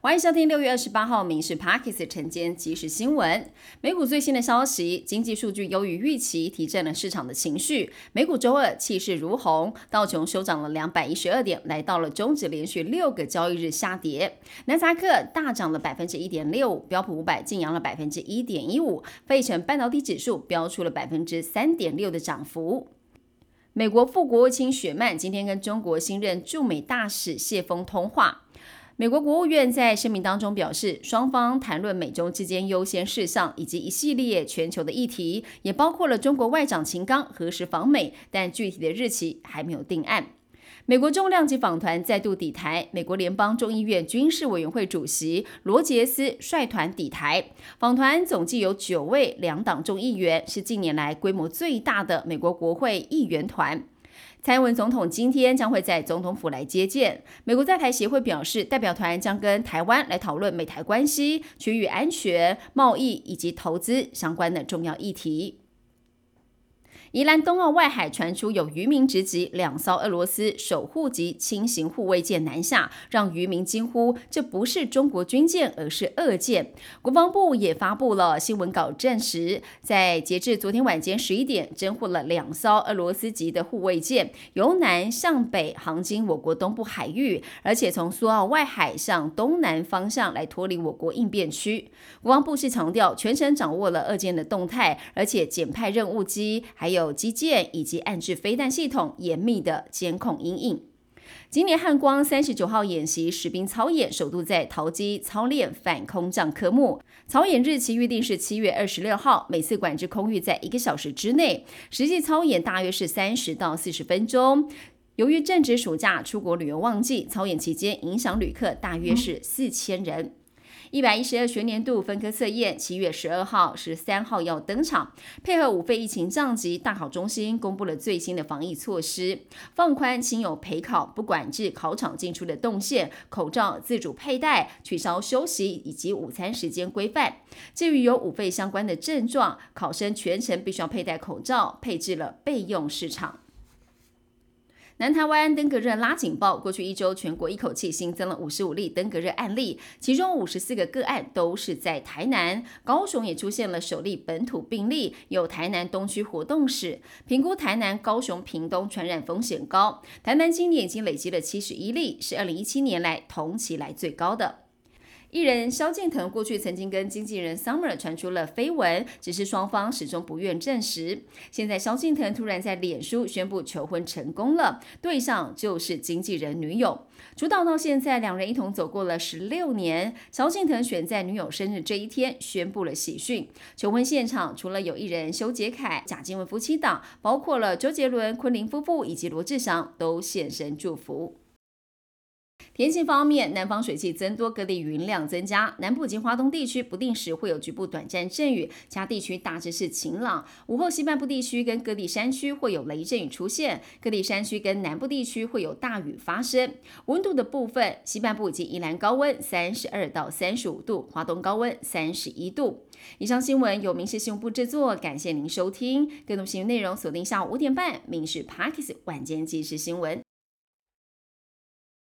欢迎收听六月二十八号《民事 Parkes》晨间即时新闻。美股最新的消息，经济数据优于预期，提振了市场的情绪。美股周二气势如虹，道琼收涨了两百一十二点，来到了终止连续六个交易日下跌。纳斯克大涨了百分之一点六，标普五百净扬了百分之一点一五，费城半导体指数飙出了百分之三点六的涨幅。美国副国务卿雪曼今天跟中国新任驻美大使谢峰通话。美国国务院在声明当中表示，双方谈论美中之间优先事项以及一系列全球的议题，也包括了中国外长秦刚何时访美，但具体的日期还没有定案。美国重量级访团再度抵台，美国联邦众议院军事委员会主席罗杰斯率团抵台，访团总计有九位两党众议员，是近年来规模最大的美国国会议员团。蔡英文总统今天将会在总统府来接见。美国在台协会表示，代表团将跟台湾来讨论美台关系、区域安全、贸易以及投资相关的重要议题。宜兰东澳外海传出有渔民直击两艘俄罗斯守护级轻型护卫舰南下，让渔民惊呼：“这不是中国军舰，而是俄舰。”国防部也发布了新闻稿证实，在截至昨天晚间十一点，侦获了两艘俄罗斯级的护卫舰，由南向北航经我国东部海域，而且从苏澳外海向东南方向来脱离我国应变区。国防部是强调，全程掌握了俄舰的动态，而且减派任务机还有。有基建以及暗制飞弹系统严密的监控阴影。今年汉光三十九号演习实兵操演，首度在桃机操练反空降科目。操演日期预定是七月二十六号，每次管制空域在一个小时之内，实际操演大约是三十到四十分钟。由于正值暑假出国旅游旺季，操演期间影响旅客大约是四千人。一百一十二学年度分科测验，七月十二号、十三号要登场。配合五费疫情降级，大考中心公布了最新的防疫措施，放宽亲友陪考不管制考场进出的动线，口罩自主佩戴，取消休息以及午餐时间规范。至于有五费相关的症状，考生全程必须要佩戴口罩，配置了备用市场。南台湾登革热拉警报，过去一周全国一口气新增了五十五例登革热案例，其中五十四个个案都是在台南，高雄也出现了首例本土病例，有台南东区活动史，评估台南、高雄、屏东传染风险高，台南今年已经累积了七十一例，是二零一七年来同期来最高的。艺人萧敬腾过去曾经跟经纪人 Summer 传出了绯闻，只是双方始终不愿证实。现在萧敬腾突然在脸书宣布求婚成功了，对象就是经纪人女友。出道到现在，两人一同走过了十六年。萧敬腾选在女友生日这一天宣布了喜讯。求婚现场除了有艺人修杰楷、贾静雯夫妻档，包括了周杰伦、昆凌夫妇以及罗志祥都现身祝福。天气方面，南方水汽增多，各地云量增加。南部及华东地区不定时会有局部短暂阵雨，其他地区大致是晴朗。午后西半部地区跟各地山区会有雷阵雨出现，各地山区跟南部地区会有大雨发生。温度的部分，西半部及宜兰高温三十二到三十五度，华东高温三十一度。以上新闻由民事新闻部制作，感谢您收听。更多新闻内容锁定下午五点半《民事 Parkes 晚间即时新闻》。